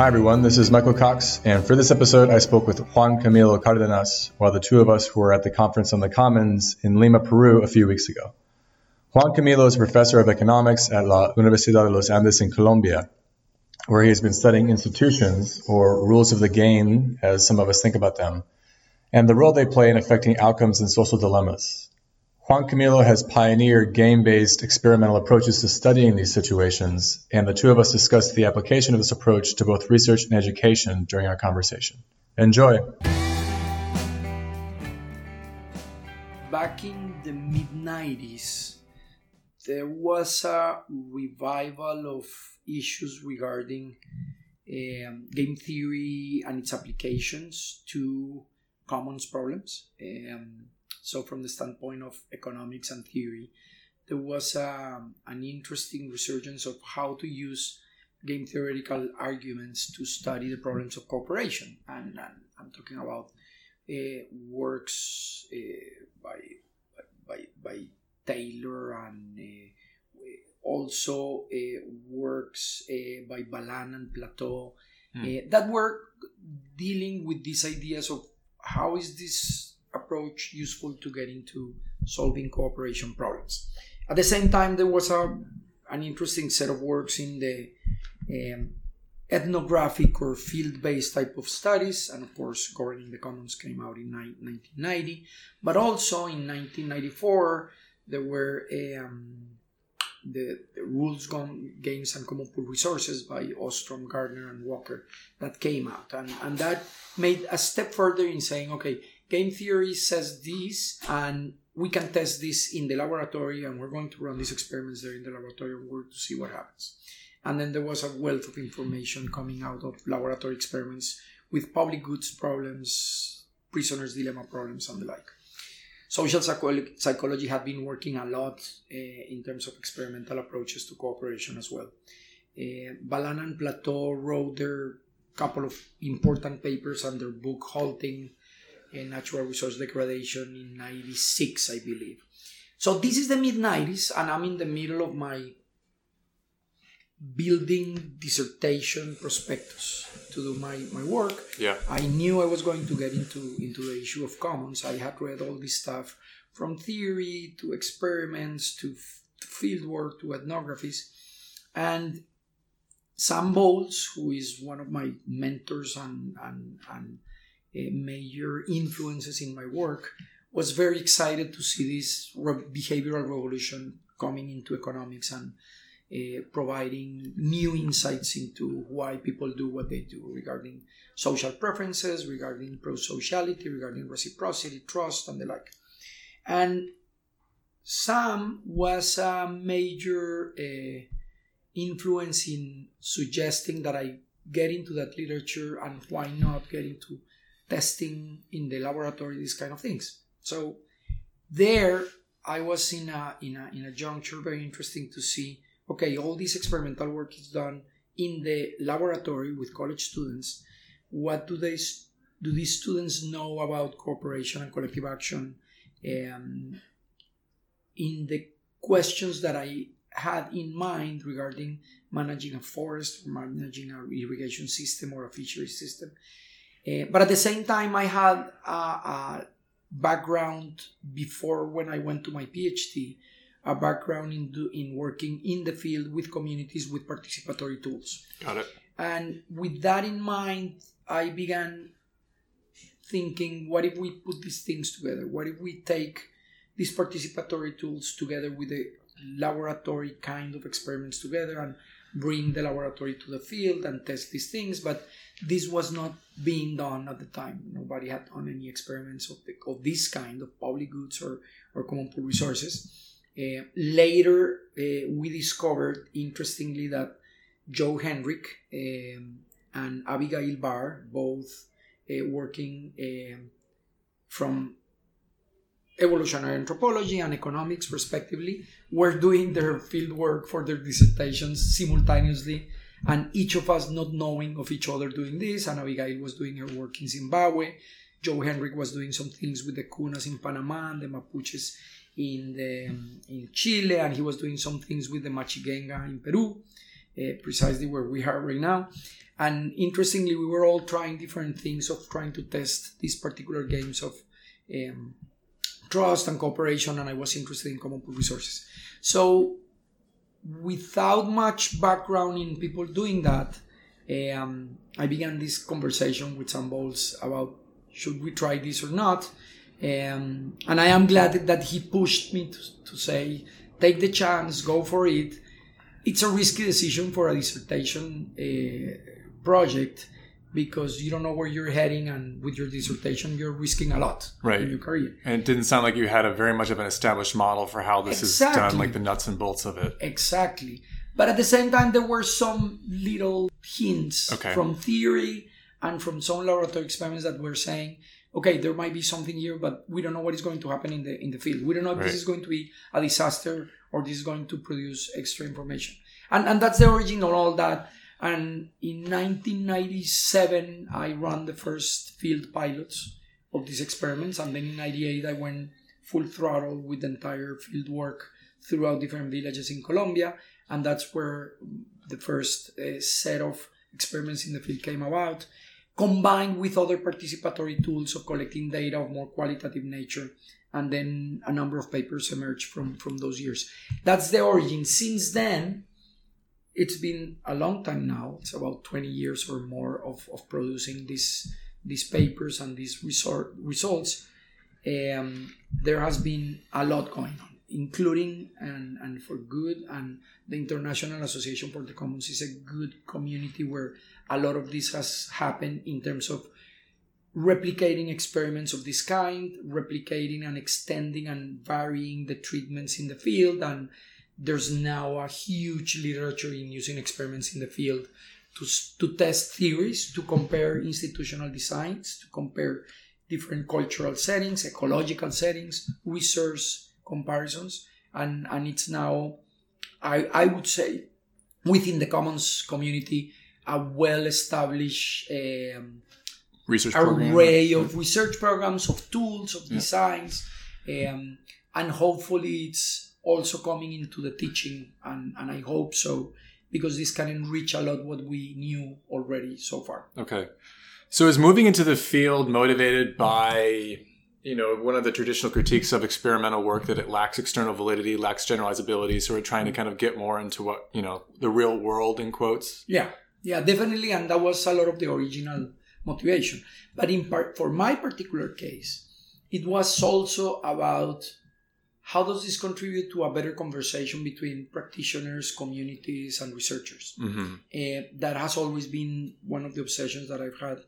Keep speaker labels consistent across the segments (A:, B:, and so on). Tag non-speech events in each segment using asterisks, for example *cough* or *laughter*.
A: Hi, everyone. This is Michael Cox, and for this episode, I spoke with Juan Camilo Cardenas while the two of us were at the conference on the Commons in Lima, Peru, a few weeks ago. Juan Camilo is a professor of economics at La Universidad de los Andes in Colombia, where he has been studying institutions, or rules of the game, as some of us think about them, and the role they play in affecting outcomes and social dilemmas. Juan Camilo has pioneered game-based experimental approaches to studying these situations, and the two of us discussed the application of this approach to both research and education during our conversation. Enjoy!
B: Back in the mid 90s, there was a revival of issues regarding um, game theory and its applications to commons problems. Um, so, from the standpoint of economics and theory, there was um, an interesting resurgence of how to use game theoretical arguments to study the problems of cooperation. And, and I'm talking about uh, works uh, by, by, by Taylor and uh, also uh, works uh, by Baland and Platteau mm. that were dealing with these ideas of how is this approach useful to get into solving cooperation problems. At the same time, there was a, an interesting set of works in the um, ethnographic or field based type of studies, and of course, Governing the Commons came out in 1990. But also in 1994, there were um, the, the, Rules, Games, and Common Pool Resources by Ostrom, Gardner, and Walker that came out. And, and that made a step further in saying, okay, game theory says this and we can test this in the laboratory and we're going to run these experiments there in the laboratory to see what happens. And then there was a wealth of information coming out of laboratory experiments with public goods problems prisoners dilemma problems and the like. Social psychology had been working a lot uh, in terms of experimental approaches to cooperation as well. Uh, Baland and Platteau wrote their couple of important papers under book halting and natural resource degradation in 96 i believe. So this is the mid 90s and i'm in the middle of my building dissertation prospectus to do my, my work.
A: Yeah.
B: I knew i was going to get into into the issue of commons. I had read all this stuff from theory to experiments to field work to ethnographies. And sam bowles who is one of my mentors and and, and major influences in my work, was very excited to see this re- behavioral revolution coming into economics and uh, providing new insights into why people do what they do regarding social preferences, regarding pro-sociality, regarding reciprocity, trust, and the like. And Sam was a major uh, influence in suggesting that I get into that literature and why not get into testing in the laboratory, these kind of things. So there I was in a in a in a juncture very interesting to see, okay, all this experimental work is done in the laboratory with college students. What do they do these students know about cooperation and collective action? Um, in the questions that I had in mind regarding managing a forest, or managing an irrigation system or a fishery system, uh, but at the same time, I had a, a, background before when I went to my PhD, a background in, do, in working in the field with communities with participatory tools.
A: Got it.
B: And with that in mind, I began thinking what if we put these things together? What if we take these participatory tools together with the laboratory kind of experiments together and bring the laboratory to the field and test these things? But this was not being done at the time. Nobody had done any experiments of, the, of this kind of public goods or, or common pool resources. Uh, later, uh, we discovered, interestingly, that Joe Henrich um, and Abigail Barr, both uh, working um, from evolutionary anthropology and economics, respectively, were doing their field work for their dissertations simultaneously and each of us not knowing of each other doing this. And Abigail was doing her work in Zimbabwe. Joe Henrich was doing some things with the Kunas in Panama and the Mapuches in the, in Chile, and he was doing some things with the Machiguenga in Peru, uh, precisely where we are right now. and interestingly, we were all trying different things of trying to test these particular games of um, trust and cooperation, and I was interested in common pool resources. So, without much background in people doing that, um, I began this conversation with Sam Bowles about should we try this or not. Um, and I am glad that he pushed me to, to say, take the chance, go for it. It's a risky decision for a dissertation uh, project because you don't know where you're heading, and with your dissertation, you're risking a lot
A: right.
B: in your career.
A: And it didn't sound like you had a very much of an established model for how this exactly. is done, like the nuts and bolts of it.
B: Exactly. But at the same time, there were some little hints okay. from theory and from some laboratory experiments that were saying, okay, there might be something here, but we don't know what is going to happen in the in the field. We don't know if right. this is going to be a disaster or this is going to produce extra information. And and that's the origin of all that. And in 1997, I ran the first field pilots of these experiments, and then in '98, I went full throttle with the entire field work throughout different villages in Colombia, and that's where the first uh, set of experiments in the field came about combined with other participatory tools of collecting data of more qualitative nature and then a number of papers emerged from from those years. That's the origin. Since then it's been a long time now it's about 20 years or more of, of producing these these papers and these results um, there has been a lot going on including and, and for good and the international association for the commons is a good community where a lot of this has happened in terms of replicating experiments of this kind, replicating and extending and varying the treatments in the field. And there's now a huge literature in using experiments in the field to, to test theories, to compare institutional designs, to compare different cultural settings, ecological settings, resource comparisons. And, and it's now, I, I would say, within the commons community, a well-established um,
A: research
B: array program. of research programs, of tools, of yeah. designs, um, and hopefully it's also coming into the teaching, and, and I hope so because this can enrich a lot what we knew already so far.
A: Okay, so is moving into the field motivated by you know one of the traditional critiques of experimental work that it lacks external validity lacks generalizability so we're trying to kind of get more into what you know the real world in quotes
B: yeah yeah, definitely, and that was a lot of the original motivation. But in part, for my particular case, it was also about how does this contribute to a better conversation between practitioners, communities, and researchers. Mm-hmm. Uh, that has always been one of the obsessions that I've had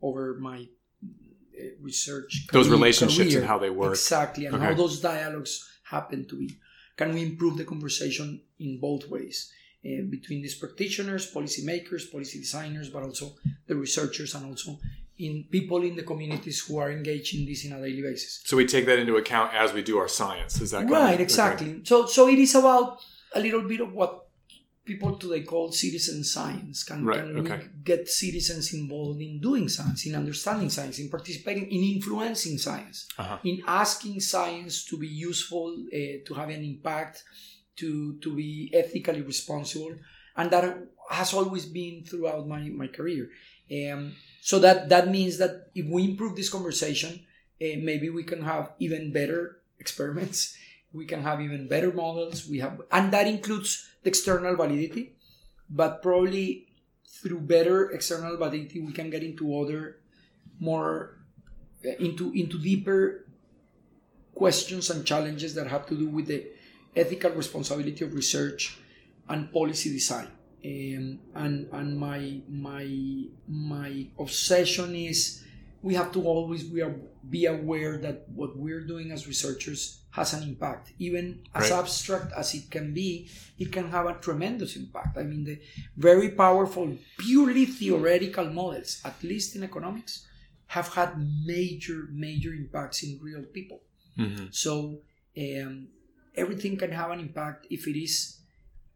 B: over my uh, research.
A: Those career, relationships career. and how they work.
B: Exactly, and okay. how those dialogues happen to be. Can we improve the conversation in both ways? uh, between these practitioners, policymakers, policy designers, but also the researchers and also in people in the communities who are engaged in this in a daily basis.
A: So we take that into account as we do our science. Is that
B: right? Of, exactly. Okay. So so it is about a little bit of what people today call citizen science. Can, right. can okay. get citizens involved in doing science, in understanding science, in participating, in influencing science, uh-huh. in asking science to be useful, uh, to have an impact, to to be ethically responsible, and that has always been throughout my my career. Um, so that that means that if we improve this conversation, uh, maybe we can have even better experiments. We can have even better models. We have, and that includes the external validity, but probably through better external validity, we can get into other more uh, into into deeper questions and challenges that have to do with the ethical responsibility of research and policy design. Um, and and my my my obsession is we have to always be, be aware that what we're doing as researchers has an impact even as right. abstract as it can be it can have a tremendous impact i mean the very powerful purely theoretical models at least in economics have had major major impacts in real people mm-hmm. so um, everything can have an impact if it is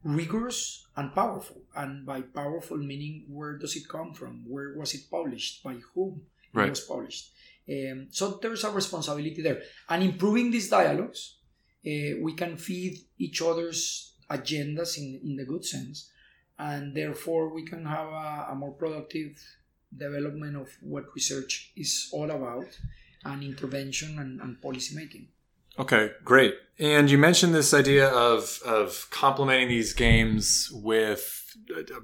B: rigorous and powerful. And by powerful meaning, where does it come from? Where was it published? By whom right. it was published? Um, so there's a responsibility there. And improving these dialogues, uh, we can feed each other's agendas in, in the good sense. and therefore we can have a, a more productive development of what research is all about and intervention and, and policy making.
C: Okay, great. And you mentioned this idea of of complementing these games with uh,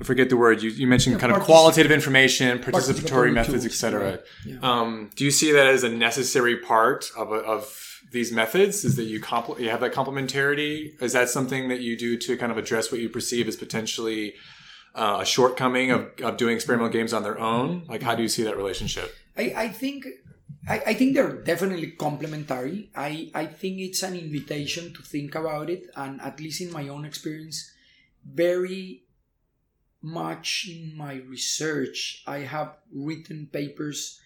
C: I forget the word you, you mentioned yeah, kind of qualitative information, participatory, participatory methods, etc. Yeah. Um, do you see that as a necessary part of, of these methods? Is that you compl- you have that complementarity? Is that something that you do to kind of address what you perceive as potentially uh, a shortcoming of, of doing experimental games on their own? Like, how do you see that relationship?
B: I, I think I, I, think they're definitely complementary. I, I think it's an invitation to think about it, and at least in my own experience, very much in my research, I have written papers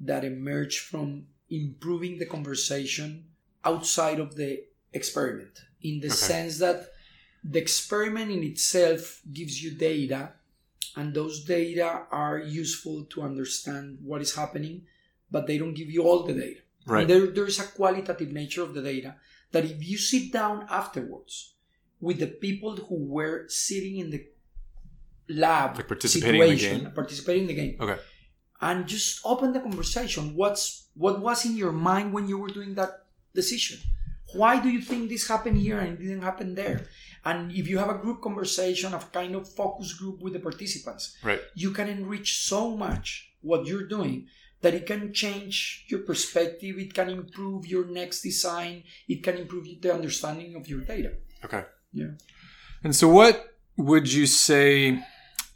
B: that emerge from improving the conversation outside of the experiment, in the okay. sense that the experiment in itself gives you data, and those data are useful to understand what is happening, but they don't give you all the data. Right. And there, there's a qualitative nature of the data that if you sit down afterwards with the people who were sitting in the lab
C: like participating in the game?
B: participating in the game
C: okay.
B: and just open the conversation what's what was in your mind when you were doing that decision? Why do you think this happened here and it didn't happen there? And if you have a group conversation of kind of focus group with the participants
C: right.
B: you can enrich so much what you're doing that it can change your perspective it can improve your next design it can improve the understanding of your data.
C: Okay.
B: Yeah.
C: And so what would you say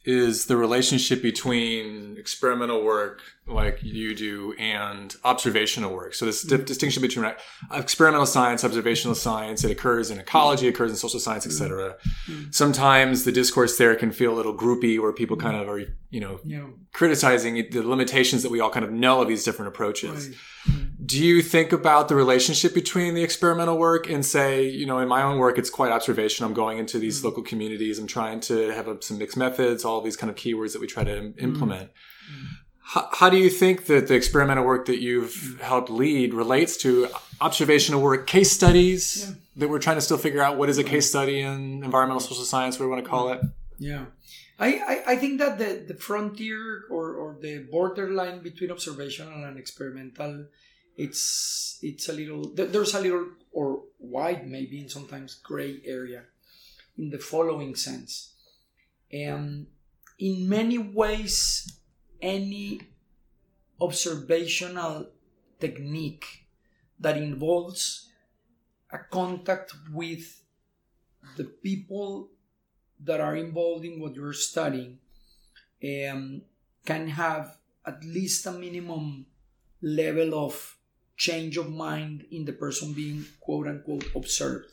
C: is the relationship between experimental work like you do and observational work. So this mm-hmm. distinction between experimental science, observational science, it occurs in ecology, occurs in social science, etc. Mm-hmm. Sometimes the discourse there can feel a little groupy where people kind of are, you know, yeah. criticizing the limitations that we all kind of know of these different approaches. Right. Mm-hmm. Do you think about the relationship between the experimental work and say, you know, in my own work, it's quite observation. I'm going into these mm-hmm. local communities. I'm trying to have some mixed methods, all these kind of keywords that we try to implement. Mm-hmm. How, how, do you think that the experimental work that you've helped lead relates to observational work, case studies yeah. that we're trying to still figure out what is a case study in environmental social science, what do we want to call it?
B: Yeah. I, I, I think that the, the frontier or, or the borderline between observational and experimental it's it's a little there's a little or wide maybe in sometimes gray area in the following sense. And in many ways any observational technique that involves a contact with the people that are involved in what you're studying um, can have at least a minimum level of change of mind in the person being quote unquote observed.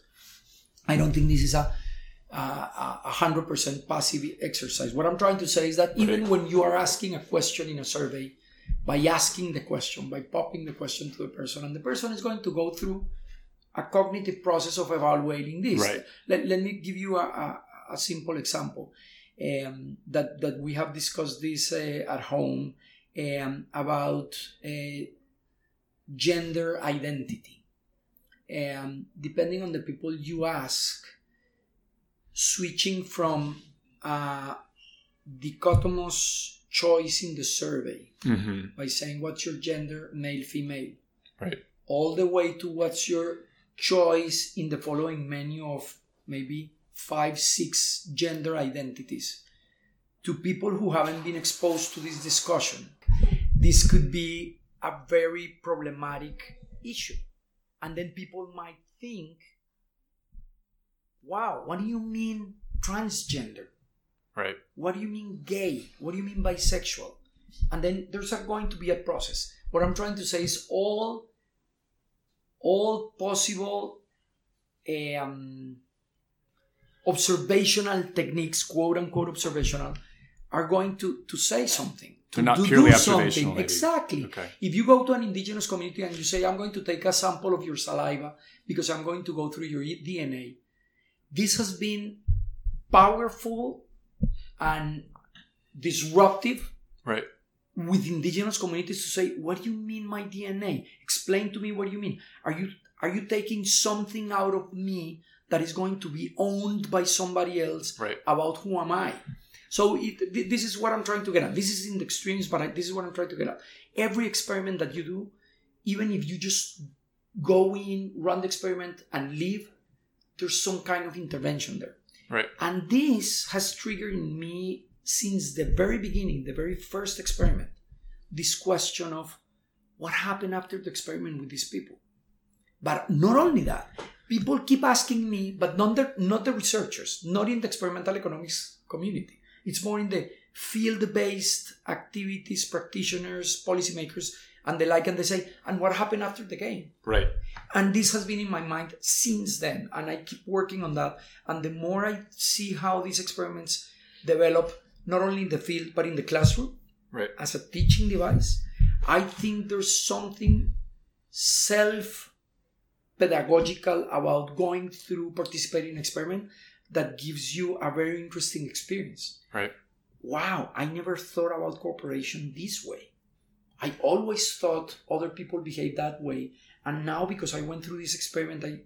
B: I don't think this is a a hundred percent passive exercise. What I'm trying to say is that even when you are asking a question in a survey, by asking the question, by popping the question to the person, and the person is going to go through a cognitive process of evaluating this.
C: Right.
B: Let, let me give you a, a, a simple example um, that that we have discussed this uh, at home um, about uh, gender identity. And depending on the people you ask, switching from a dichotomous choice in the survey mm-hmm. by saying what's your gender, male, female,
C: right,
B: all the way to what's your choice in the following menu of maybe five, six gender identities to people who haven't been exposed to this discussion. This could be a very problematic issue. And then people might think, wow, what do you mean transgender?
C: Right.
B: What do you mean gay? What do you mean bisexual? And then there's going to be a process. What I'm trying to say is all all possible um, observational techniques, quote unquote observational, are going to, to say something.
C: To purely observational. Maybe.
B: Exactly.
C: Okay.
B: If you go to an indigenous community and you say, I'm going to take a sample of your saliva because I'm going to go through your DNA, this has been powerful and disruptive.
C: Right.
B: With indigenous communities to say, what do you mean my DNA? Explain to me what do you mean. Are you are you taking something out of me that is going to be owned by somebody else
C: Right.
B: about who am I. So it, th- this is what I'm trying to get at. This is in the extremes, but I, this is what I'm trying to get at. Every experiment that you do, even if you just go in, run the experiment, and leave, there's some kind of intervention there.
C: Right.
B: And this has triggered in me since the very beginning, the very first experiment, this question of what happened after the experiment with these people. But not only that, people keep asking me, but not the, not the researchers, not in the experimental economics community. It's more in the field based activities, practitioners, policymakers, and the like. And they say, and what happened after the game?
C: Right.
B: And this has been in my mind since then. And I keep working on that. And the more I see how these experiments develop, not only in the field, but in the classroom
C: Right.
B: as a teaching device, I think there's something self pedagogical about going through participating in experiment that gives you a very interesting experience.
C: Right.
B: Wow, I never thought about cooperation this way. I always thought other people behave that way, and now because I went through this experiment, I,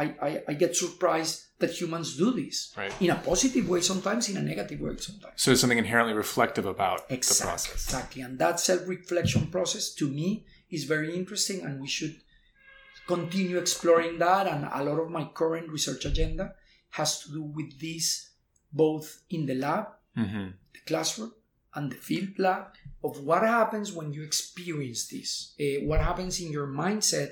B: I, I, I get surprised that humans do this
C: Right.
B: in a positive way sometimes, in a negative way sometimes.
C: So there's something inherently reflective about the process.
B: exactly. And that self-reflection process to me is very interesting and we should continue exploring that and a lot of my current research agenda has to do with this both in the lab,
C: Mm-hmm.
B: the classroom and the field lab of what happens when you experience this. Uh, what happens in your mindset?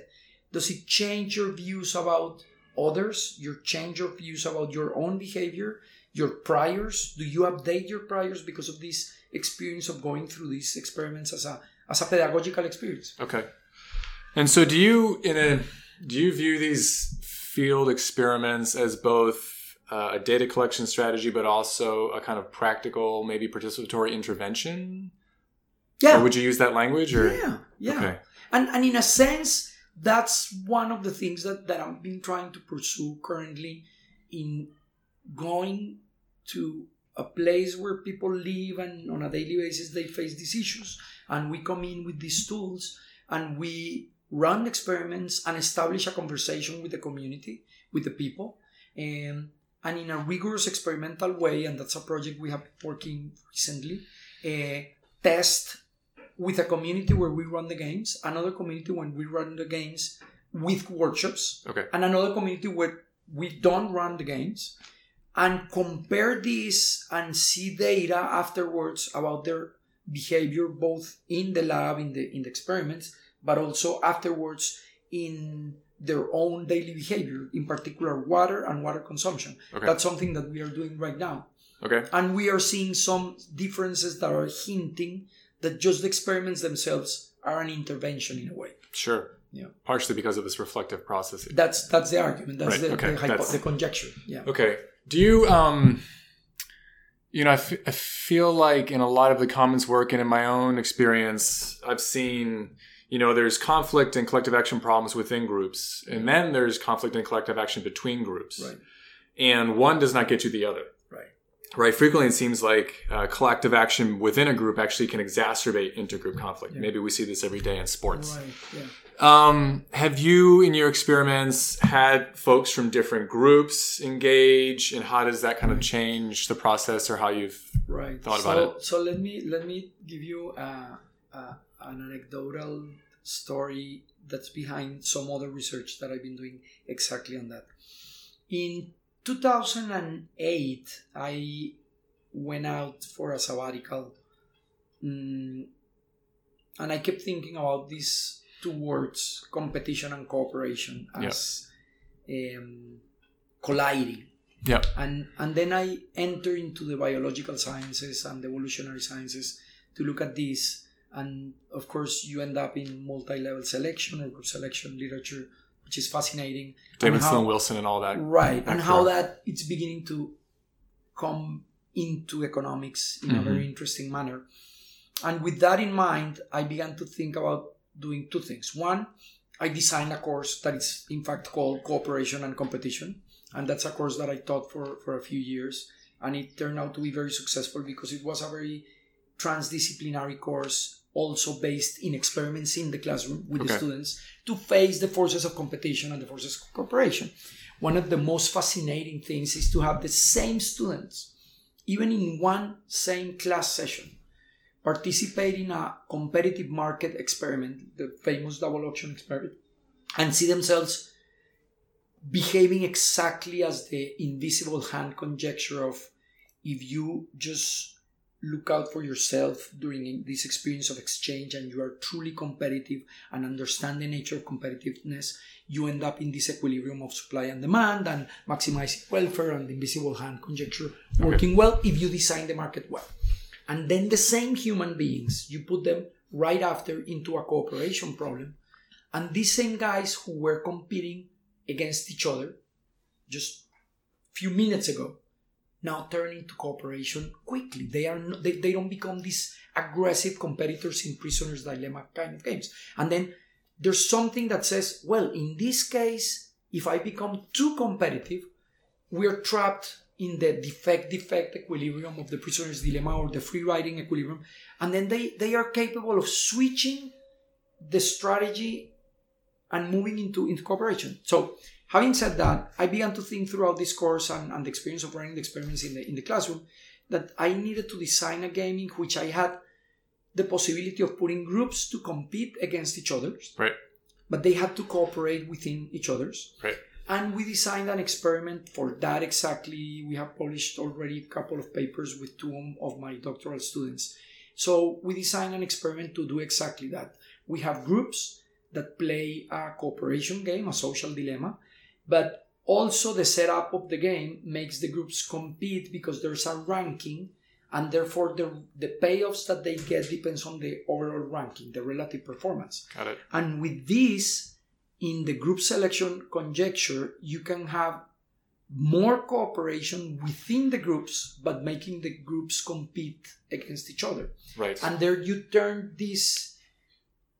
B: Does it change your views about others? Your change your views about your own behavior, your priors? Do you update your priors because of this experience of going through these experiments as a as a pedagogical experience?
C: Okay. And so do you in a do you view these field experiments as both uh, a data collection strategy but also a kind of practical maybe participatory intervention?
B: Yeah.
C: Or would you use that language or
B: Yeah, yeah.
C: Okay.
B: And and in a sense, that's one of the things that, that I've been trying to pursue currently in going to a place where people live and on a daily basis they face these issues. And we come in with these tools and we run experiments and establish a conversation with the community, with the people. Um, and in a rigorous experimental way, and that's a project we have working recently, uh, test with a community where we run the games, another community when we run the games with workshops,
C: Okay.
B: and another community where we don't run the games, and compare these and see data afterwards about their behavior both in the lab in the in the experiments but also afterwards in their own daily behavior in particular water and water consumption
C: Okay.
B: that's something that we are doing right now
C: Okay.
B: and we are seeing some differences that are hinting that just the experiments themselves are an intervention in a way.
C: Sure.
B: Yeah.
C: Partially because of this reflective process.
B: That's that's the argument. That's
C: Right,
B: the,
C: okay,
B: the, hypo-
C: that's-
B: the conjecture. Yeah.
C: Okay. Do you, um, you know, I, f- I feel like in a lot of the commons work and in my own experience, I've seen, you know, there's conflict and collective action problems within groups, and then there's conflict and collective action between groups.
B: Right.
C: And one does not get you the other.
B: Right.
C: Right. Frequently, it seems like uh, collective action within a group actually can exacerbate intergroup conflict.
B: Yeah.
C: Maybe we see this every day in sports.
B: Right. Yeah.
C: Um, have you, in your experiments, had folks from different groups engage, and how does that kind of change the process, or how you've?
B: Right.
C: Thought
B: so,
C: about it?
B: So let me let me give you uh, uh, an anecdotal story that's behind some other research that I've been doing exactly on that. In 2008, I went out for a sabbatical, mm, and I kept thinking about these two words, competition and cooperation, as um, colliding
C: Yeah.
B: and and then I enter into the biological sciences and the evolutionary sciences to look at this. And of course, you end up in multi-level selection or group selection literature, which is fascinating.
C: David
B: how-
C: Sloan Wilson and all that.
B: right? And how that it's beginning to come into economics in a
C: Mhm.
B: very interesting manner. And with that in mind, I began to think about doing two things. One, I designed a course that is in fact called Cooperation and Competition, and that's a course that I taught for for a few years, and it turned out to be very successful because it was a very transdisciplinary course also based in experiments in the classroom with the students to face the forces of competition and the forces of cooperation. One of the most fascinating things is to have the same students, even in one same class session, participate in a competitive market experiment, the famous double auction experiment, and see themselves behaving exactly as the invisible hand conjecture of if you just look out for yourself during this experience of exchange and you are truly competitive and understand the nature of competitiveness, you end up in this equilibrium of supply and demand and maximizing welfare and the invisible hand conjecture working okay. well if you design the market well. And then the same human beings, you put them right after into a cooperation problem. And these same guys who were competing against each other just a few minutes ago now turn into cooperation quickly. They are not, they, they don't become these aggressive competitors in prisoner's dilemma kind of games. And then there's something that says, well, in this case, if I become too competitive, we're trapped in the defect defect equilibrium of the prisoner's dilemma or the free riding equilibrium. And then they, they are capable of switching the strategy and moving into, into cooperation. So Having said that, I began to think throughout this course and, and the experience of running the experiments in the, in the classroom that I needed to design a game in which I had the possibility of putting groups to compete against each other.
C: Right.
B: But they had to cooperate within each other's.
C: Right.
B: And we designed an experiment for that exactly. We have published already a couple of papers with two of my doctoral students. So we designed an experiment to do exactly that. We have groups that play a cooperation game, a social dilemma, but also the setup of the game makes the groups compete because there's a ranking and therefore the, the payoffs that they get depends on the overall ranking the relative performance.
C: Got it.
B: and with this in the group selection conjecture you can have more cooperation within the groups but making the groups compete against each other.
C: Right.
B: And there you turn this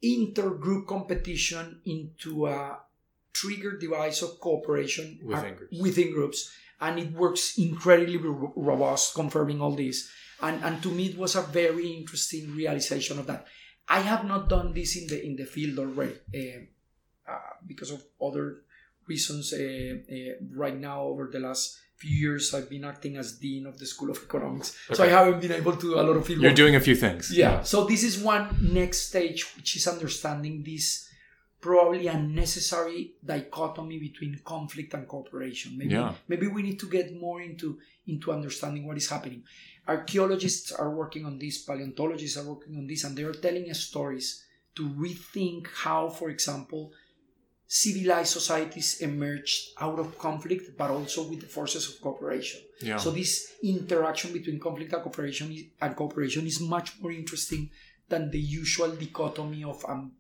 B: intergroup competition into a trigger device of cooperation
C: within groups.
B: within groups. And it works incredibly robust, confirming all this. And, and to me, it was a very interesting realization of that. I have not done this in the in the field already uh, uh, because of other reasons. Uh, right now, over the last few years, I've been acting as dean of the School of Economics, okay. so I haven't been able to do a lot of field.
C: You're doing a few things.
B: Yeah. yeah. So this is one next stage, which is understanding this probably a necessary dichotomy between conflict and cooperation. Maybe
C: yeah.
B: maybe we need to get more into into understanding what is happening. Archaeologists are working on this, paleontologists are working on this, and they are telling us stories to rethink how, for example, civilized societies emerged out of conflict, but also with the forces of cooperation.
C: Yeah.
B: So this interaction between conflict and cooperation is, and cooperation is much more interesting than the usual dichotomy of um,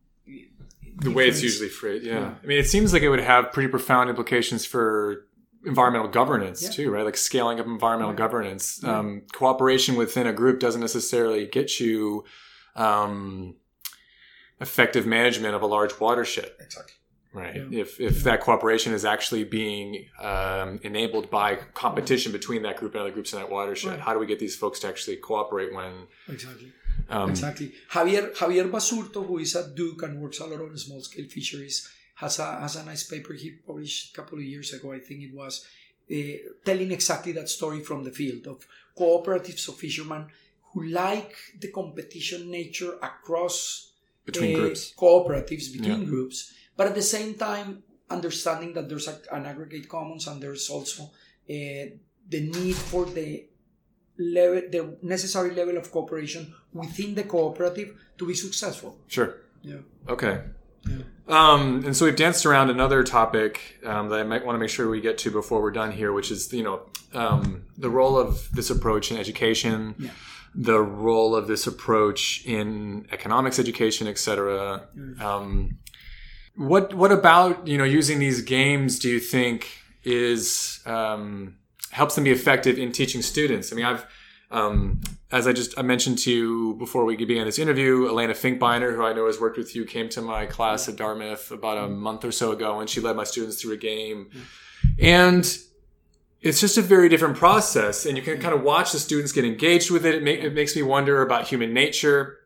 C: the way it's usually phrased. Yeah. yeah. I mean, it seems like it would have pretty profound implications for environmental governance yeah. too, right? Like scaling up environmental right. governance. Um, cooperation within a group doesn't necessarily get you um, effective management of a large watershed.
B: Exactly.
C: Right. Yeah. If if that cooperation is actually being um, enabled by competition between that group and other groups in that watershed, right. how do we get these folks to actually cooperate when
B: exactly um, exactly. Javier Javier Basurto, who is at Duke and works a lot on small scale fisheries, has a has a nice paper he published a couple of years ago. I think it was uh, telling exactly that story from the field of cooperatives of fishermen who like the competition nature across
C: between uh, groups,
B: cooperatives between yeah. groups, but at the same time understanding that there's a, an aggregate commons and there's also uh, the need for the level, the necessary level of cooperation within the cooperative to be successful.
C: Sure.
B: Yeah.
C: Okay. Yeah. Um, and so we've danced around another topic um, that I might want to make sure we get to before we're done here, which is you know um, the role of this approach in education,
B: yeah.
C: the role of this approach in economics education, etc. Mm-hmm. Um, what what about you know using these games? Do you think is um, helps them be effective in teaching students. I mean, I've um, as I just I mentioned to you before we began this interview, Elena Finkbeiner, who I know has worked with you, came to my class at Dartmouth about a mm-hmm. month or so ago, and she led my students through a game. Mm-hmm. And it's just a very different process, and you can kind of mm-hmm. watch the students get engaged with it. It, it makes me wonder about human nature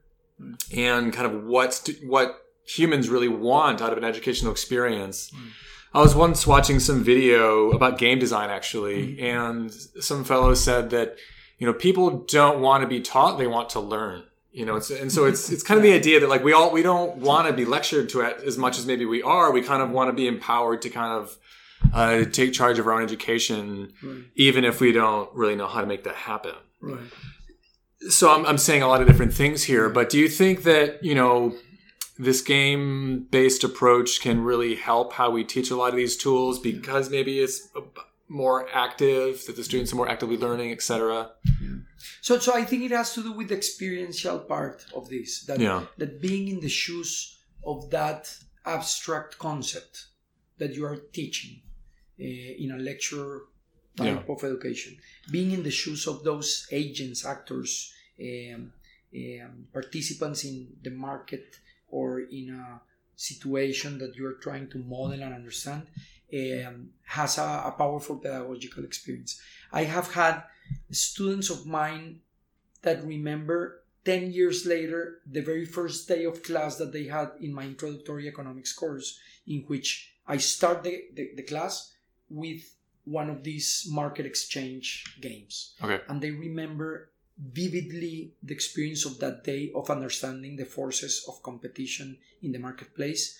C: and kind of what what humans really want out of an educational experience. I was once watching some video about game design actually, and some fellow said that you know people don't want to be taught; they want to learn. You know, it's, and so it's it's kind of the idea that like we all we don't want to be lectured to it as much as maybe we are. We kind of want to be empowered to kind of uh, take charge of our own education,
B: Right.
C: even if we don't really know how to make that happen.
B: Right.
C: So I'm, I'm saying a lot of different things here, but do you think that, you know, this game based approach can really help how we teach a lot of these tools because maybe it's more active, that the students are more actively learning, etc cetera?
B: So, so I think it has to do with the experiential part of this. That
C: Yeah.
B: that being in the shoes of that abstract concept that you are teaching uh, in a lecture type of education, being in the shoes of those agents, actors, um, um, participants in the market or in a situation that you are trying to model and understand, um, has a, a powerful pedagogical experience. I have had students of mine that remember 10 years later the very first day of class that they had in my introductory economics course in which i start the, the, the class with one of these market exchange games
C: Okay.
B: and they remember vividly the experience of that day of understanding the forces of competition in the marketplace.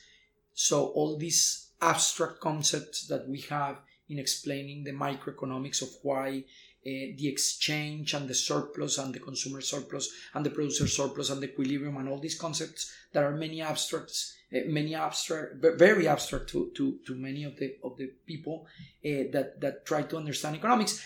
B: So all these abstract concepts that we have in explaining the microeconomics of why uh, the exchange and the surplus and the consumer surplus and the producer surplus and the equilibrium and all these concepts that are many abstracts uh, many abstract very abstract to, to, to many of the of the people uh, that that try to understand economics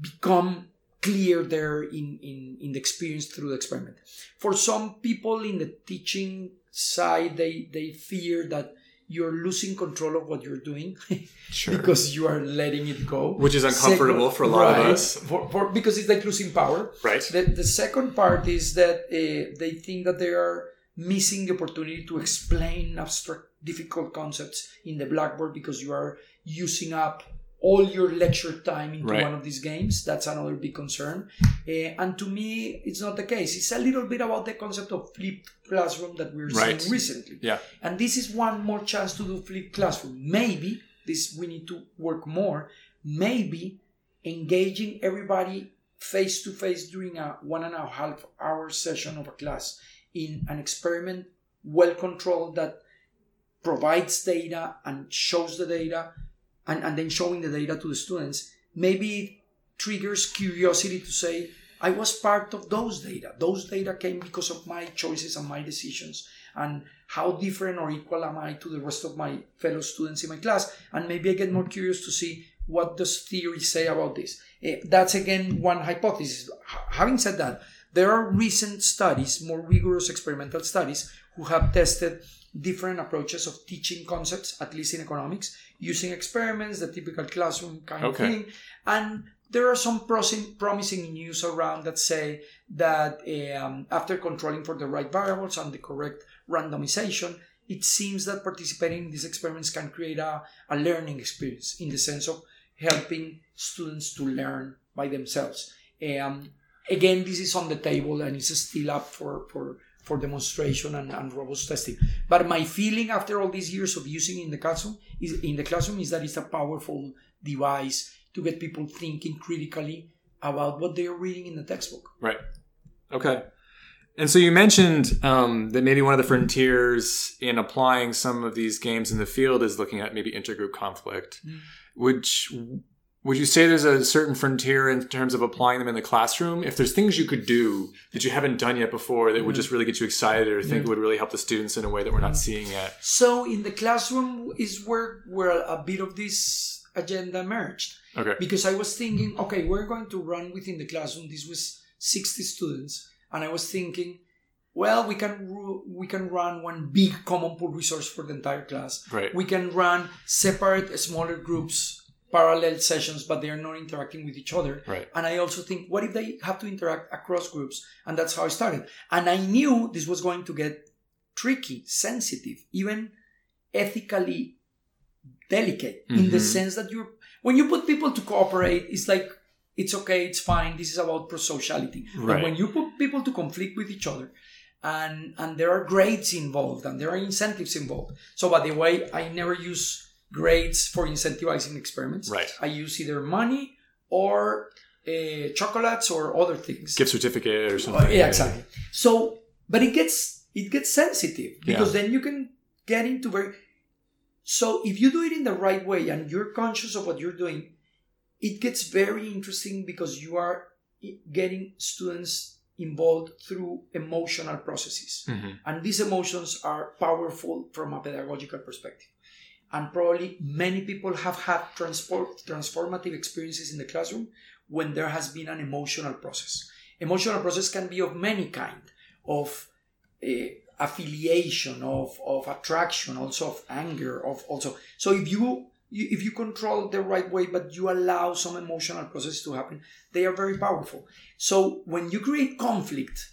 B: become clear there in, in in the experience through the experiment for some people in the teaching side they they fear that you're losing control of what you're doing *laughs*
C: Sure.
B: because you are letting it go
C: Which is uncomfortable for a lot of us.
B: for, for, because it's like losing power
C: Right.
B: the, the second part is that uh, they think that they are missing the opportunity to explain abstract difficult concepts in the blackboard because you are using up all your lecture time into
C: Right.
B: one of these games that's another big concern uh, and to me it's not the case it's a little bit about the concept of flipped classroom that we're
C: Right.
B: seeing recently
C: Yeah.
B: and this is one more chance to do flipped classroom maybe this we need to work more maybe engaging everybody face to face during a one and a half hour session of a class in an experiment well controlled that provides data and shows the data and, and then showing the data to the students maybe triggers curiosity to say i was part of those data. Those data came because of my choices and my decisions. And how different or equal am i to the rest of my fellow students in my class? And maybe i get more curious to see what does theory say about this? Eh, that's again one hypothesis. Having said that there are recent studies more rigorous experimental studies who have tested different approaches of teaching concepts at least in economics using experiments the typical classroom kind
C: Okay.
B: of thing and there are some promising news around that say that um, after controlling for the right variables and the correct randomization, it seems that participating in these experiments can create a, a learning experience in the sense of helping students to learn by themselves. Um, again, this is on the table and it's still up for, for, for demonstration and, and robust testing. But my feeling after all these years of using it in the classroom is in the classroom is that it's a powerful device to get people thinking critically about what they are reading in the textbook.
C: Right. Okay. And so you mentioned um, that maybe one of the frontiers in applying some of these games in the field is looking at maybe intergroup conflict.
B: Mm.
C: Which would you say there's a certain frontier in terms of applying them in the classroom? If there's things you could do that you haven't done yet before that would
B: mm-hmm.
C: just really get you excited or think
B: Yeah.
C: would really help the students in a way that we're not seeing yet?
B: So in the classroom is where where a bit of this agenda emerged.
C: Okay.
B: because I was thinking, okay, we're going to run within the classroom. This was 60 students, and I was thinking, well, we can ru- we can run one big common pool resource for the entire class.
C: Right.
B: We can run separate smaller groups, parallel sessions, but they are not interacting with each other.
C: Right.
B: And I also think, what if they have to interact across groups? And that's how I started. And I knew this was going to get tricky, sensitive, even ethically delicate in the
C: Mhm.
B: sense that you're when you put people to cooperate, it's like it's okay, it's fine. This is about prosociality. But
C: Right.
B: when you put people to conflict with each other, and and there are grades involved and there are incentives involved. So by the way, I never use grades for incentivizing experiments.
C: Right.
B: I use either money or uh, chocolates or other things.
C: Gift certificate or
B: Oh,
C: something.
B: yeah, exactly. So, but it gets it gets sensitive because then you can get into very. So if you do it in the right way and you're conscious of what you're doing, it gets very interesting because you are getting students involved through emotional processes,
C: Mhm.
B: and these emotions are powerful from a pedagogical perspective. And probably many people have had transformative experiences in the classroom when there has been an emotional process. Emotional process can be of many kind, of uh, affiliation, of, of attraction, also of anger, of also. So if you if you control the right way, but you allow some emotional process to happen, they are very powerful. So when you create conflict,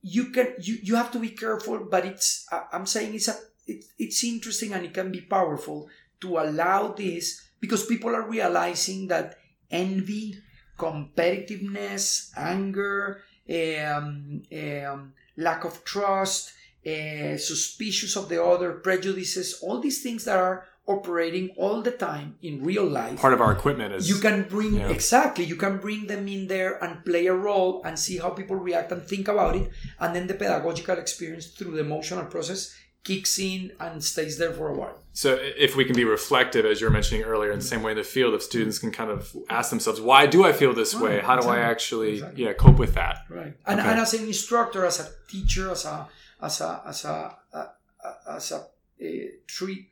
B: you can you, you have to be careful. But it's I'm saying it's a it, it's interesting and it can be powerful to allow this because people are realizing that envy, competitiveness, anger, um, um, lack of trust, uh, suspicious of the other, prejudices, all these things that are operating all the time in real life.
C: Part of our equipment is.
B: you can bring
C: yeah.
B: exactly you can bring them in there and play a role and see how people react and think about it and then the pedagogical experience through the emotional process kicks in and stays there for a while
C: So if we can be reflective, as you were mentioning earlier, in the same way in the field, if students can kind of ask themselves, why do I feel this way?
B: Right,
C: How do I actually
B: exactly.
C: yeah cope with that?
B: right and,
C: Okay.
B: and as an instructor as a teacher as a as a as a, a, a as a, a tri-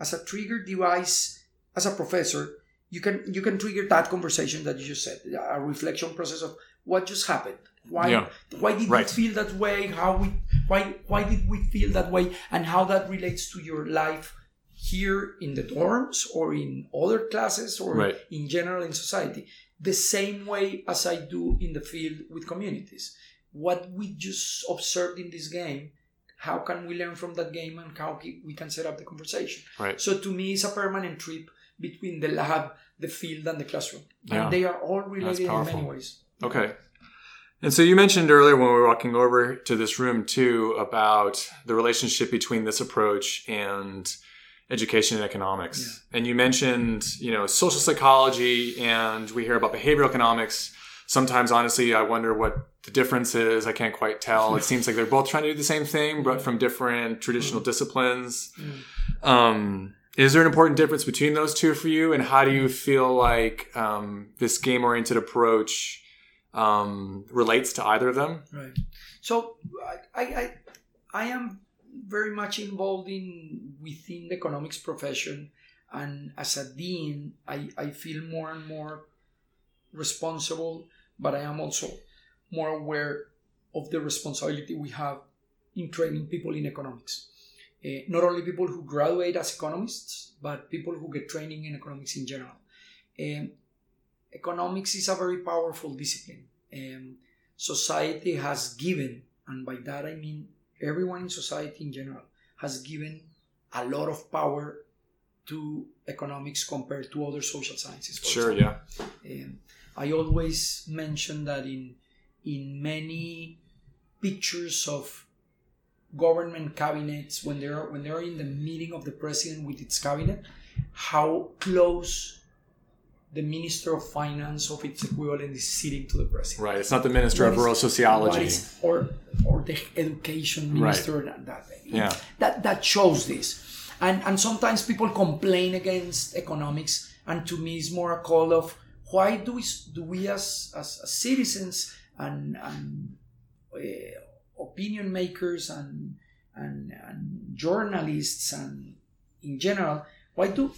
B: as a trigger device as a professor you can you can trigger that conversation that you just said a reflection process of what just happened why
C: Yeah.
B: why did
C: Right.
B: feel that way how we why why did we feel that way and how that relates to your life here in the dorms or in other classes or
C: Right.
B: in general in society the same way as i do in the field with communities what we just observed in this game how can we learn from that game and how we can set up the conversation
C: Right.
B: so to me it's a permanent trip between the lab the field and the classroom
C: Yeah.
B: and they are all related in many ways
C: Okay. And so you mentioned earlier when we were walking over to this room too about the relationship between this approach and education and economics. And you mentioned, you know, social psychology and we hear about behavioral economics. Sometimes honestly I wonder what the difference is. I can't quite tell. It *laughs* seems like they're both trying to do the same thing but from different traditional disciplines.
B: Mm.
C: Um, is there an important difference between those two for you, and how do you feel like um, this game-oriented approach um, relates to either of them?
B: Right. So I, I I am very much involved in within the economics profession, and as a dean, I, I feel more and more responsible, but I am also more aware of the responsibility we have in training people in economics. Uh, not only people who graduate as economists, but people who get training in economics in general. Um, economics is a very powerful discipline. Um, society has given, and by that I mean everyone in society in general, has given a lot of power to economics compared to other social sciences. for
C: Sure,
B: example.
C: yeah.
B: Um, I always mention that in in many pictures of government cabinets when they're when they're in the meeting of the president with its cabinet, how close the minister of finance of its equivalent is sitting to the president.
C: Right. It's not the minister of rural sociology.
B: or or the education minister that, that
C: Yeah.
B: that that shows this and and sometimes people complain against economics and to me it's more a call of why do we do we as as, as citizens and and uh, opinion makers and, and and journalists and in general why do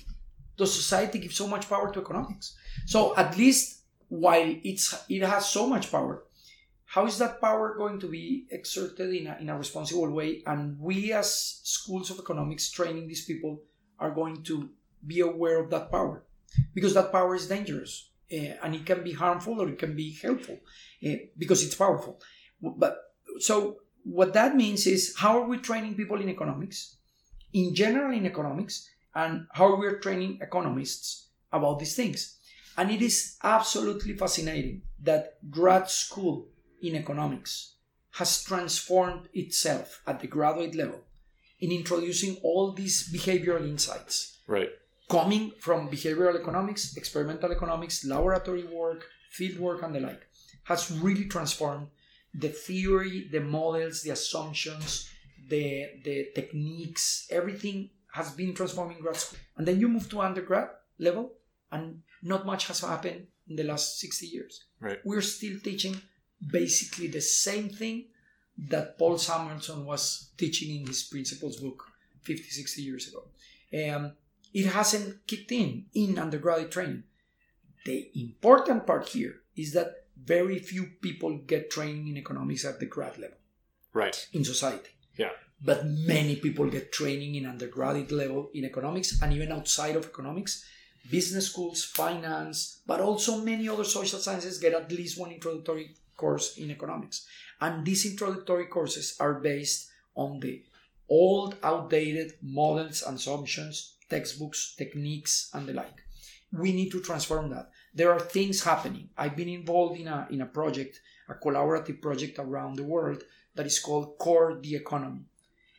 B: does society give so much power to economics. So at least while it's it has so much power how is that power going to be exerted in a, in a responsible way? And we as schools of economics training these people are going to be aware of that power because that power is dangerous uh, and it can be harmful or it can be helpful uh, because it's powerful. But so what that means is how are we training people in economics? In general in economics and how we're training economists about these things and it is absolutely fascinating that grad school in economics has transformed itself at the graduate level in introducing all these behavioral insights
C: Right.
B: coming from behavioral economics, experimental economics, laboratory work, field work, and the like, has really transformed the theory, the models, the assumptions, the the techniques, everything has been transforming grad school. And then you move to undergrad level, and not much has happened in the last 60 years.
C: Right.
B: We're still teaching basically the same thing that Paul Samuelson was teaching in his principles book 50, 60 years ago. Um, it hasn't kicked in in undergraduate training. The important part here is that very few people get training in economics at the grad level
C: Right.
B: in society.
C: Yeah.
B: But many people get training in undergraduate level in economics and even outside of economics, business schools, finance, but also many other social sciences get at least one introductory course in economics. And these introductory courses are based on the old, outdated models assumptions, textbooks, techniques, and the like. We need to transform that. There are things happening. I've been involved in a, in a project, a collaborative project around the world that is called Core the Economy.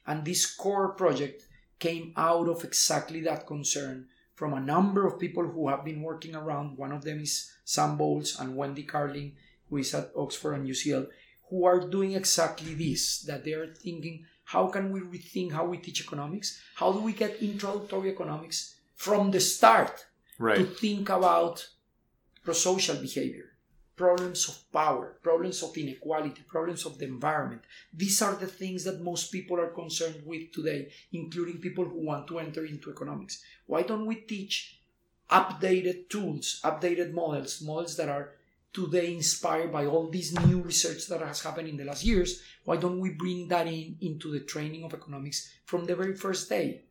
B: And this core project came out of exactly that concern from a number of people who have been working around. One of them is Sam Bowles and Wendy Carlin, who is at Oxford and UCL, who are doing exactly this that they are thinking, how can we rethink how we teach economics? How do we get introductory economics from the start to think about pro social behavior, problems of power, problems of inequality, problems of the environment. These are the things that most people are concerned with today, including people who want to enter into economics. Why don't we teach updated tools, updated models, models that are today inspired by all this new research that has happened in the last years? Why don't we bring that in into the training of economics from the very first day?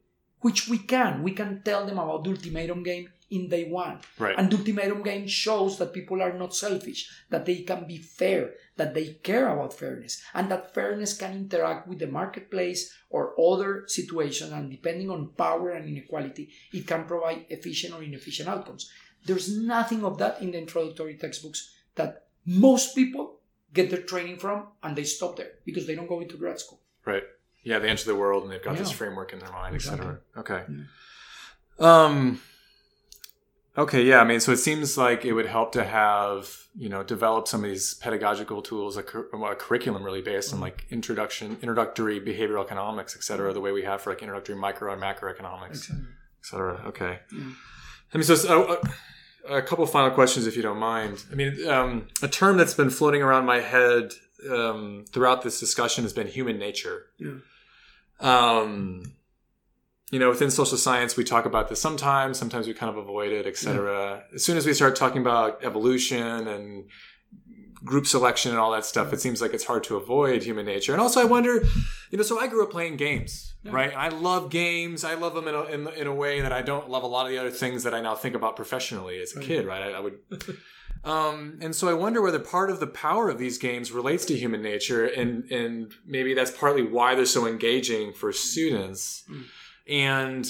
B: Which we can. We can tell them about the ultimatum game in day one.
C: Right.
B: And the ultimatum game shows that people are not selfish, that they can be fair, that they care about fairness, and that fairness can interact with the marketplace or other situations. And depending on power and inequality, it can provide efficient or inefficient outcomes. There's nothing of that in the introductory textbooks that most people get their training from and they stop there because they don't go into grad school.
C: Right. Yeah, they enter the world and they've got this framework in their mind,
B: Exactly.
C: etc. Okay. Um. Okay. Yeah. I mean, so it seems like it would help to have you know develop some of these pedagogical tools, a, cur- a curriculum really based
B: Mm-hmm.
C: on like introduction, introductory behavioral economics, et cetera, The way we have for like introductory micro and macroeconomics, et cetera Okay.
B: Yeah.
C: I mean, so, so uh, a couple final questions, if you don't mind. I mean, um, a term that's been floating around my head um, throughout this discussion has been human nature.
B: Yeah.
C: Um, you know, within social science, we talk about this sometimes. Sometimes we kind of avoid it, etc. As soon as we start talking about evolution and group selection and all that stuff, it seems like it's hard to avoid human nature. And also, I wonder, you know, so I grew up playing games,
B: Yeah.
C: right? I love games. I love them in a, in, in a way that I don't love a lot of the other things that I now think about professionally as a
B: Right.
C: kid, right? I, I would. *laughs* Um, and so I wonder whether part of the power of these games relates to human nature, and and maybe that's partly why they're so engaging for students.
B: Mm.
C: And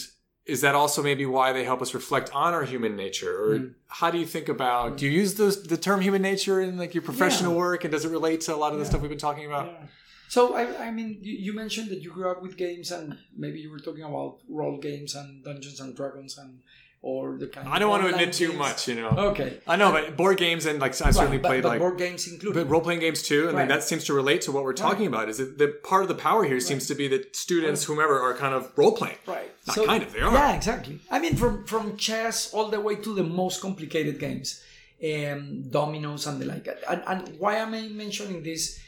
C: is that also maybe why they help us reflect on our human nature, or
B: Mm.
C: how do you think about? Do you use those, the term human nature in like your professional
B: Yeah.
C: work, and does it relate to a lot of the stuff we've been talking about?
B: Yeah. So I, I mean, you, you mentioned that you grew up with games, and maybe you were talking about role games and Dungeons and Dragons, and or the kind.
C: I don't want to admit too much, you know.
B: Okay,
C: I know, but board games and like I certainly
B: Right, but,
C: played
B: but
C: like
B: board games included.
C: But role playing games too, I mean that seems to relate to what we're talking about. Is that the part of the power here seems to be that students, whomever, are kind of role playing.
B: Right.
C: Not kind of, they are.
B: Yeah, exactly. I mean, from from chess all the way to the most complicated games, um, dominoes and the like. And, and why am I mentioning this?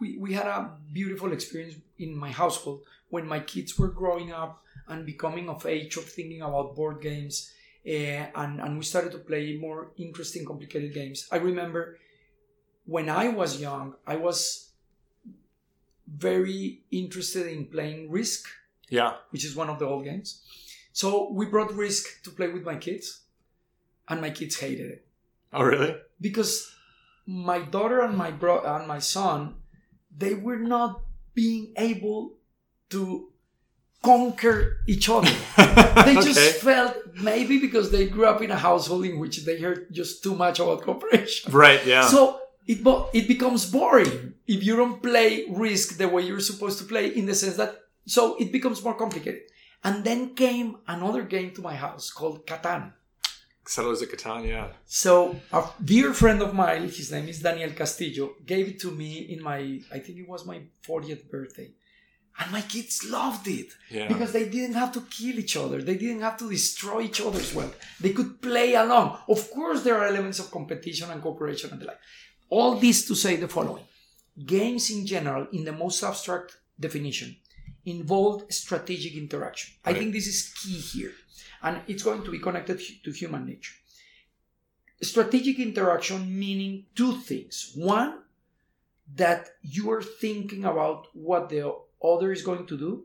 B: We, we had a beautiful experience in my household when my kids were growing up and becoming of age of thinking about board games, uh, and and we started to play more interesting, complicated games. I remember when I was young, I was very interested in playing Risk
C: Yeah.
B: which is one of the old games. So we brought Risk to play with my kids, and my kids hated it
C: Oh, really?
B: because my daughter and my bro and my son, they were not being able to conquer each other. *laughs* They just felt maybe because they grew up in a household in which they heard just too much about cooperation.
C: Right. Yeah.
B: So it bo- it becomes boring if you don't play Risk the way you're supposed to play. In the sense that so it becomes more complicated. And then came another game to my house called Catan.
C: Settlers of Catan, yeah.
B: So a dear friend of mine, his name is Daniel Castillo, gave it to me in my, I think it was my 40th birthday. And my kids loved it
C: Yeah.
B: because they didn't have to kill each other. They didn't have to destroy each other's wealth. They could play along. Of course, there are elements of competition and cooperation and the like. All this to say the following games in general, in the most abstract definition, involve strategic interaction. I think this is key here. And it's going to be connected to human nature. Strategic interaction meaning two things. One, that you are thinking about what the other is going to do.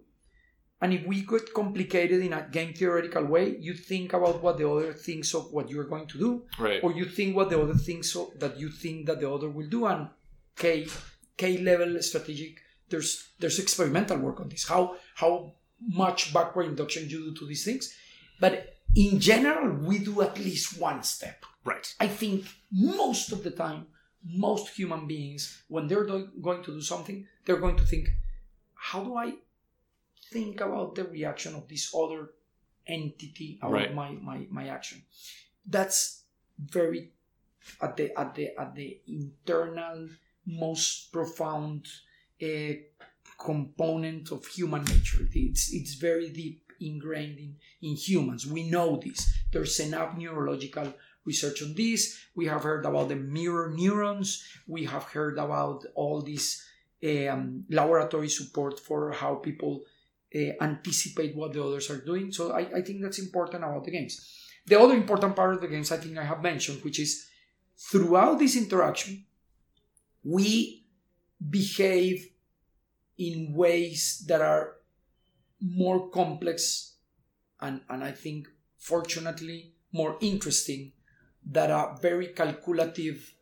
B: And if we get complicated in a game theoretical way, you think about what the other thinks of what you're going to do,
C: Right.
B: or you think what the other thinks of that you think that the other will do. And K K level strategic, there's there's experimental work on this. How how much backward induction you do to these things. But in general, we do at least one step.
C: Right.
B: I think most of the time, most human beings, when they're do- going to do something, they're going to think, how do I think about the reaction of this other entity about
C: Right.
B: my, my, my action? That's very at the at the at the internal most profound uh, component of human nature. It's it's very deep ingrained in, in humans. We know this. There's enough neurological research on this. We have heard about the mirror neurons. We have heard about all this um, laboratory support for how people uh, anticipate what the others are doing. So I, I think that's important about the games. The other important part of the games I think I have mentioned, which is throughout this interaction, we behave in ways that are more complex and, and I think fortunately more interesting that a very calculative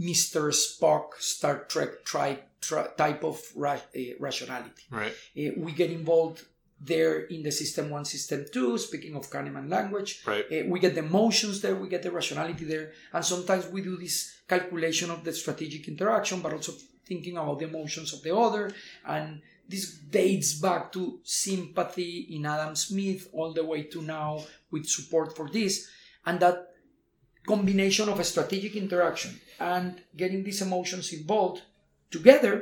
B: Mr. Spock Star Trek tri- tri- type of ra- uh, rationality.
C: Right.
B: Uh, we get involved there in the system one, system two, speaking of Kahneman language.
C: Right.
B: Uh, we get the emotions there, we get the rationality there, and sometimes we do this calculation of the strategic interaction, but also thinking about the emotions of the other. And this dates back to sympathy in Adam Smith all the way to now with support for this. And that combination of a strategic interaction and getting these emotions involved together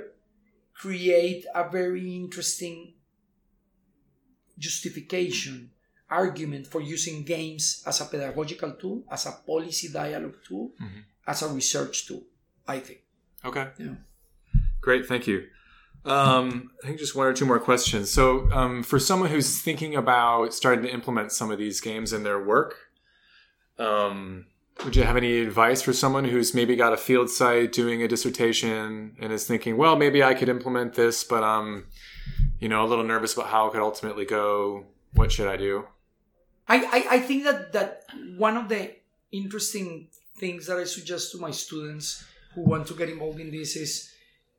B: create a very interesting justification argument for using games as a pedagogical tool as a policy dialogue tool
C: Mhm.
B: as a research tool i think
C: Okay.
B: Yeah.
C: Great. Thank you. Um, I think just one or two more questions. So, um, for someone who's thinking about starting to implement some of these games in their work, um, would you have any advice for someone who's maybe got a field site doing a dissertation and is thinking, well, maybe I could implement this, but I'm, you know, a little nervous about how it could ultimately go. What should I do?
B: I, I, I think that, that one of the interesting things that I suggest to my students who want to get involved in this is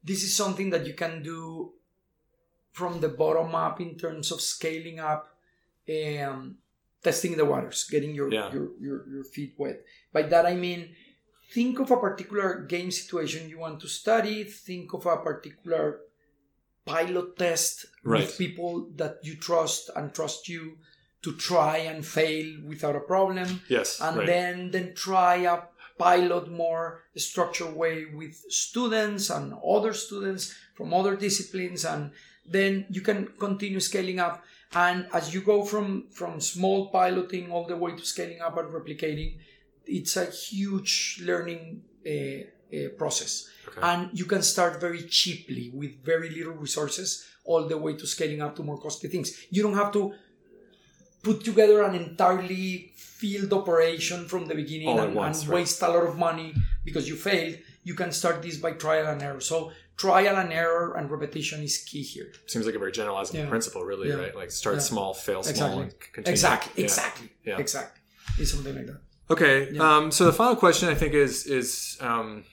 B: this is something that you can do from the bottom up in terms of scaling up um, testing the waters getting your,
C: Yeah.
B: your, your, your feet wet by that i mean think of a particular game situation you want to study think of a particular pilot test
C: Right.
B: with people that you trust and trust you to try and fail without a problem
C: Yes.
B: and
C: right.
B: then then try a pilot more structured way with students and other students from other disciplines and then you can continue scaling up and as you go from from small piloting all the way to scaling up and replicating it's a huge learning uh, uh, process
C: Okay.
B: and you can start very cheaply with very little resources all the way to scaling up to more costly things you don't have to put together an entirely field operation from the beginning and,
C: once,
B: and
C: right.
B: waste a lot of money because you failed you can start this by trial and error so trial and error and repetition is key here
C: Seems like a very generalizing
B: Yeah.
C: principle, really,
B: Yeah.
C: right? Like start
B: Yeah.
C: small, fail small,
B: Exactly.
C: and continue.
B: exactly
C: Yeah.
B: exactly
C: Yeah.
B: exactly it's something like that
C: Okay.
B: Yeah.
C: Um, so the final question I think is is um,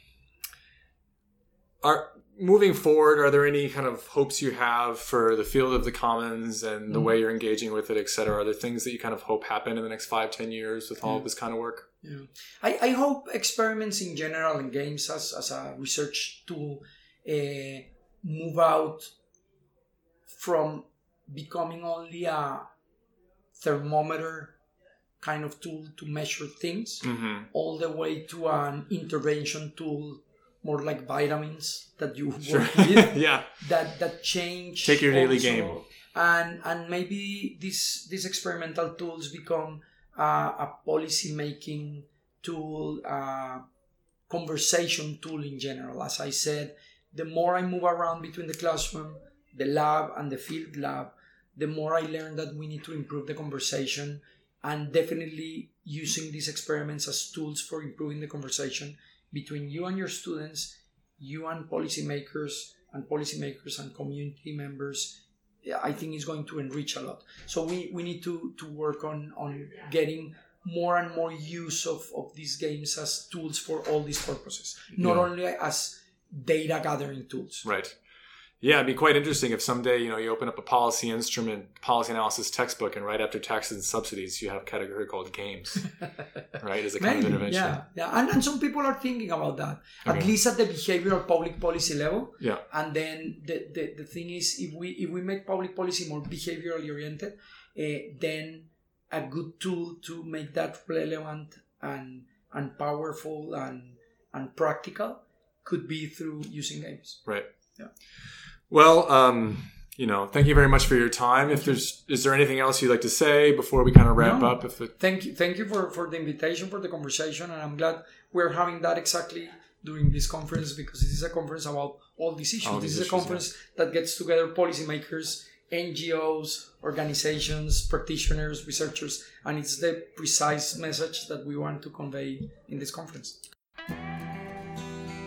C: are moving forward. Are there any kind of hopes you have for the field of the commons and the
B: Mhm.
C: way you're engaging with it, et cetera? Are there things that you kind of hope happen in the next five, ten years with all
B: Yeah.
C: of this kind of work?
B: Yeah. I, I hope experiments in general and games as, as a research tool uh, move out from becoming only a thermometer kind of tool to measure things,
C: Mm-hmm.
B: all the way to an intervention tool, more like vitamins that you
C: Sure.
B: work with, *laughs*
C: yeah.
B: that that change.
C: Take your daily
B: also.
C: game.
B: and and maybe these these experimental tools become uh, a policy making tool, uh, conversation tool in general. As I said, the more I move around between the classroom, the lab, and the field lab, the more I learn that we need to improve the conversation and definitely using these experiments as tools for improving the conversation between you and your students, you and policymakers, and policymakers and community members I think is going to enrich a lot. So we, we need to, to work on, on getting more and more use of, of these games as tools for all these purposes, not
C: Yeah.
B: only as data gathering tools.
C: Right. Yeah, it'd be quite interesting if someday you know you open up a policy instrument, policy analysis textbook, and right after taxes and subsidies, you have a category called games, *laughs* right? As a kind of intervention.
B: yeah, yeah, and, and some people are thinking about that at least at the behavioral public policy level.
C: Yeah.
B: And then the, the, the thing is, if we if we make public policy more behaviorally oriented, uh, then a good tool to make that relevant and and powerful and and practical could be through using games.
C: Right.
B: Yeah.
C: Well, um, you know, thank you very much for your time. If there's, is there anything else you'd like to say before we kind of wrap
B: No.
C: up? If it,
B: Thank you, thank you for, for the invitation, for the conversation, and I'm glad we're having that exactly during this conference because this is a conference about all these issues.
C: All
B: this
C: these
B: is a conference that gets together policymakers, NGOs, organizations, practitioners, researchers, and it's the precise message that we want to convey in this conference.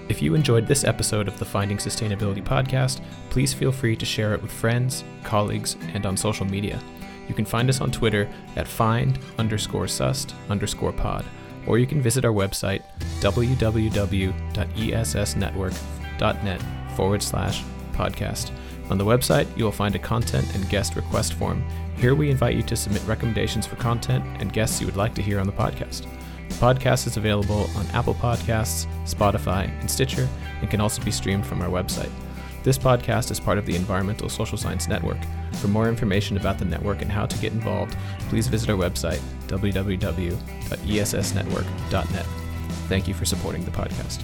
D: If you enjoyed this episode of the Finding Sustainability podcast, please feel free to share it with friends, colleagues, and on social media. You can find us on Twitter at find underscore sust underscore pod, or you can visit our website www.essnetwork.net forward slash podcast. On the website, you will find a content and guest request form. Here we invite you to submit recommendations for content and guests you would like to hear on the podcast. The podcast is available on Apple Podcasts, Spotify, and Stitcher, and can also be streamed from our website. This podcast is part of the Environmental Social Science Network. For more information about the network and how to get involved, please visit our website, www.essnetwork.net. Thank you for supporting the podcast.